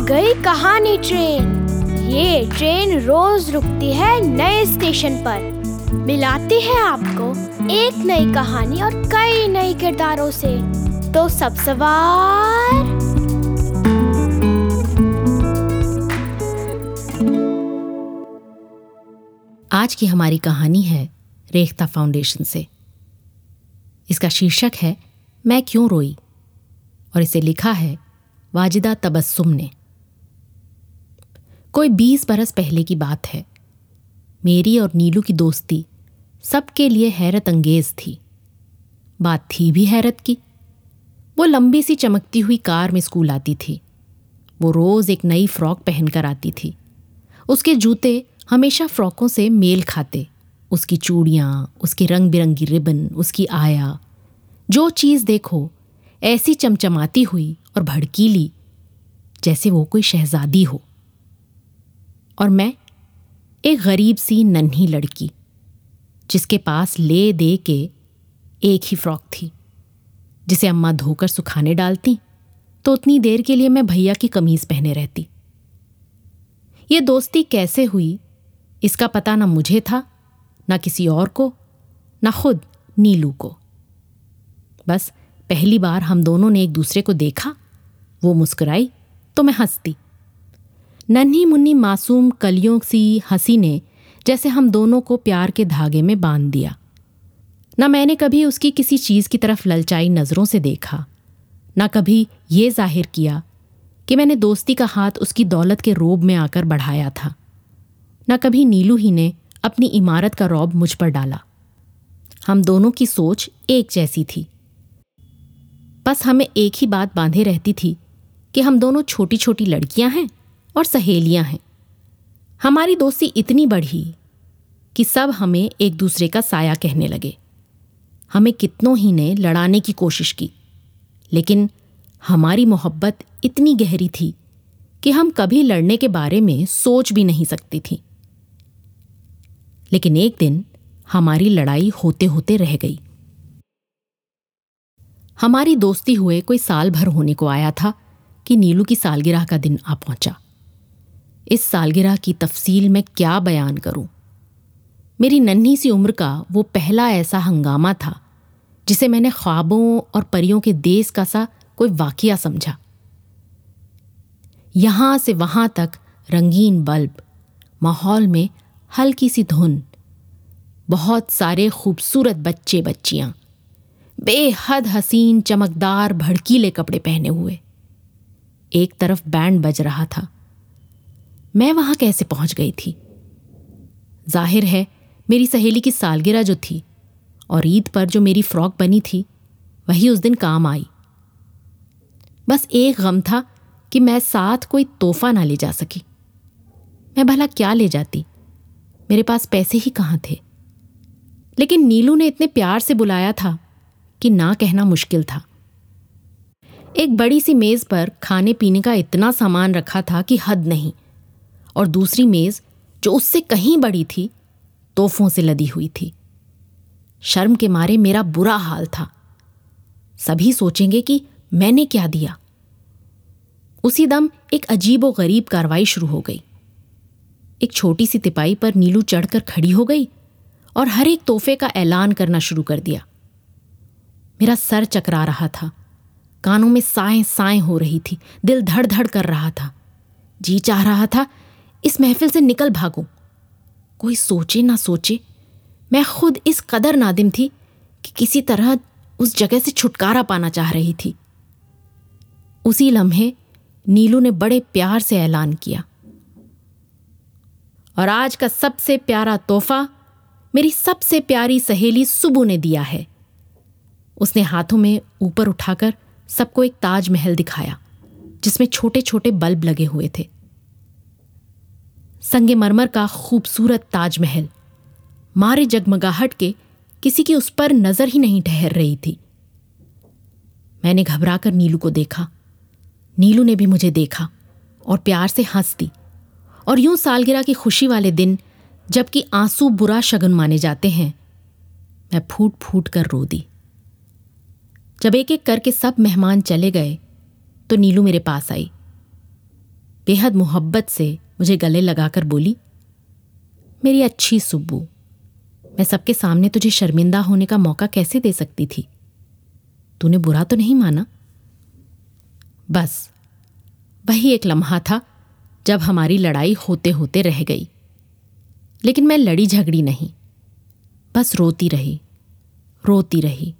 पुरानी ट्रेन। ये ट्रेन रोज रुकती है नए स्टेशन पर। मिलाती है आपको एक नई कहानी और कई नए किरदारों से। तो सब सवार। आज की हमारी कहानी है रेखता फाउंडेशन से। इसका शीर्षक है, मैं क्यों रोई? और इसे लिखा है वाजिदा तबस्सुम ने। कोई बीस बरस पहले की बात है। मेरी और नीलू की दोस्ती सबके लिए हैरत अंगेज थी। बात थी भी हैरत की। वो लंबी सी चमकती हुई कार में स्कूल आती थी। वो रोज़ एक नई फ्रॉक पहनकर आती थी। उसके जूते हमेशा फ्रॉकों से मेल खाते। उसकी चूड़ियाँ, उसके रंग बिरंगी रिबन, उसकी आया। जो चीज़ देखो, ऐसी चमचमाती हुई और भड़कीली, जैसे वो कोई शहजादी हो। और मैं एक गरीब सी नन्ही लड़की, जिसके पास ले दे के एक ही फ्रॉक थी, जिसे अम्मा धोकर सुखाने डालती तो उतनी देर के लिए मैं भैया की कमीज पहने रहती। ये दोस्ती कैसे हुई, इसका पता ना मुझे था, ना किसी और को, ना खुद नीलू को। बस पहली बार हम दोनों ने एक दूसरे को देखा, वो मुस्कुराई तो मैं हंसती। नन्ही मुन्नी मासूम कलियों सी हँसी ने जैसे हम दोनों को प्यार के धागे में बाँध दिया। न मैंने कभी उसकी किसी चीज़ की तरफ़ ललचाई नज़रों से देखा, न कभी ये ज़ाहिर किया कि मैंने दोस्ती का हाथ उसकी दौलत के रोब में आकर बढ़ाया था। न कभी नीलू ही ने अपनी इमारत का रौब मुझ पर डाला। हम दोनों की सोच एक जैसी थी। बस हमें एक ही बात बांधे रहती थी कि हम दोनों छोटी छोटी लड़कियाँ हैं। और सहेलियाँ हैं। हमारी दोस्ती इतनी बढ़ी कि सब हमें एक दूसरे का साया कहने लगे। हमें कितनों ही ने लड़ाने की कोशिश की, लेकिन हमारी मोहब्बत इतनी गहरी थी कि हम कभी लड़ने के बारे में सोच भी नहीं सकती थी। लेकिन एक दिन हमारी लड़ाई होते होते रह गई। हमारी दोस्ती हुए कोई साल भर होने को आया था कि नीलू की सालगिरह का दिन आ पहुँचा। इस सालगिरह की तफसील में क्या बयान करूँ? मेरी नन्ही सी उम्र का वो पहला ऐसा हंगामा था, जिसे मैंने ख्वाबों और परियों के देश का सा कोई वाकिया समझा। यहाँ से वहाँ तक रंगीन बल्ब, माहौल में हल्की सी धुन, बहुत सारे खूबसूरत बच्चे बच्चियाँ बेहद हसीन चमकदार भड़कीले कपड़े पहने हुए। एक तरफ़ बैंड बज रहा था मैं वहाँ कैसे पहुँच गई थी? ज़ाहिर है, मेरी सहेली की सालगिरह जो थी और ईद पर जो मेरी फ्रॉक बनी थी, वही उस दिन काम आई। बस एक गम था कि मैं साथ कोई तोहफा ना ले जा सकी। मैं भला क्या ले जाती? मेरे पास पैसे ही कहाँ थे? लेकिन नीलू ने इतने प्यार से बुलाया था कि ना कहना मुश्किल था। एक बड़ी सी मेज पर खाने पीने का इतना सामान रखा था कि हद नहीं। और दूसरी मेज, जो उससे कहीं बड़ी थी तोहफों से लदी हुई थी। शर्म के मारे मेरा बुरा हाल था। सभी सोचेंगे कि मैंने क्या दिया। उसी दम एक अजीब व गरीब कार्रवाई शुरू हो गई। एक छोटी सी तिपाई पर नीलू चढ़कर खड़ी हो गई और हर एक तोहफे का ऐलान करना शुरू कर दिया। मेरा सर चकरा रहा था। कानों में साए साए हो रही थी। दिल धड़ धड़ कर रहा था। जी चाह रहा था इस महफिल से निकल भागूं। कोई सोचे ना सोचे, मैं खुद इस कदर नादिम थी कि किसी तरह उस जगह से छुटकारा पाना चाह रही थी। उसी लम्हे नीलू ने बड़े प्यार से ऐलान किया। और आज का सबसे प्यारा तोहफा मेरी सबसे प्यारी सहेली सुबू ने दिया है। उसने हाथों में ऊपर उठाकर सबको एक ताजमहल दिखाया, जिसमें छोटे छोटे बल्ब लगे हुए थे। संगे मरमर का खूबसूरत ताजमहल। मारे जगमगाहट के किसी की उस पर नज़र ही नहीं ठहर रही थी। मैंने घबराकर नीलू को देखा। नीलू ने भी मुझे देखा और प्यार से हंस दी और यूँ सालगिरह की खुशी वाले दिन, जबकि आँसू बुरा शगन माने जाते हैं, मैं फूट फूट कर रो दी जब एक एक करके सब मेहमान चले गए तो नीलू मेरे पास आई। बेहद मोहब्बत से मुझे गले लगाकर बोली, मेरी अच्छी सुब्बू, मैं सबके सामने तुझे शर्मिंदा होने का मौका कैसे दे सकती थी? तूने बुरा तो नहीं माना? बस, वही एक लम्हा था जब हमारी लड़ाई होते होते रह गई। लेकिन मैं लड़ी झगड़ी नहीं, बस रोती रही रोती रही।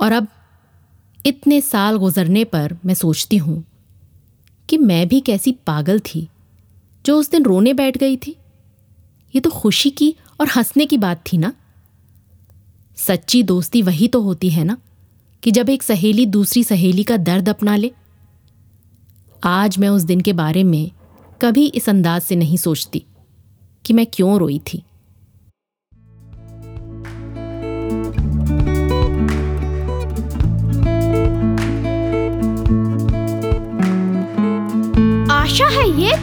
और अब इतने साल गुजरने पर मैं सोचती हूँ कि मैं भी कैसी पागल थी, जो उस दिन रोने बैठ गई थी। ये तो खुशी की और हंसने की बात थी ना। सच्ची दोस्ती वही तो होती है ना, कि जब एक सहेली दूसरी सहेली का दर्द अपना ले। आज मैं उस दिन के बारे में कभी इस अंदाज से नहीं सोचती कि मैं क्यों रोई थी।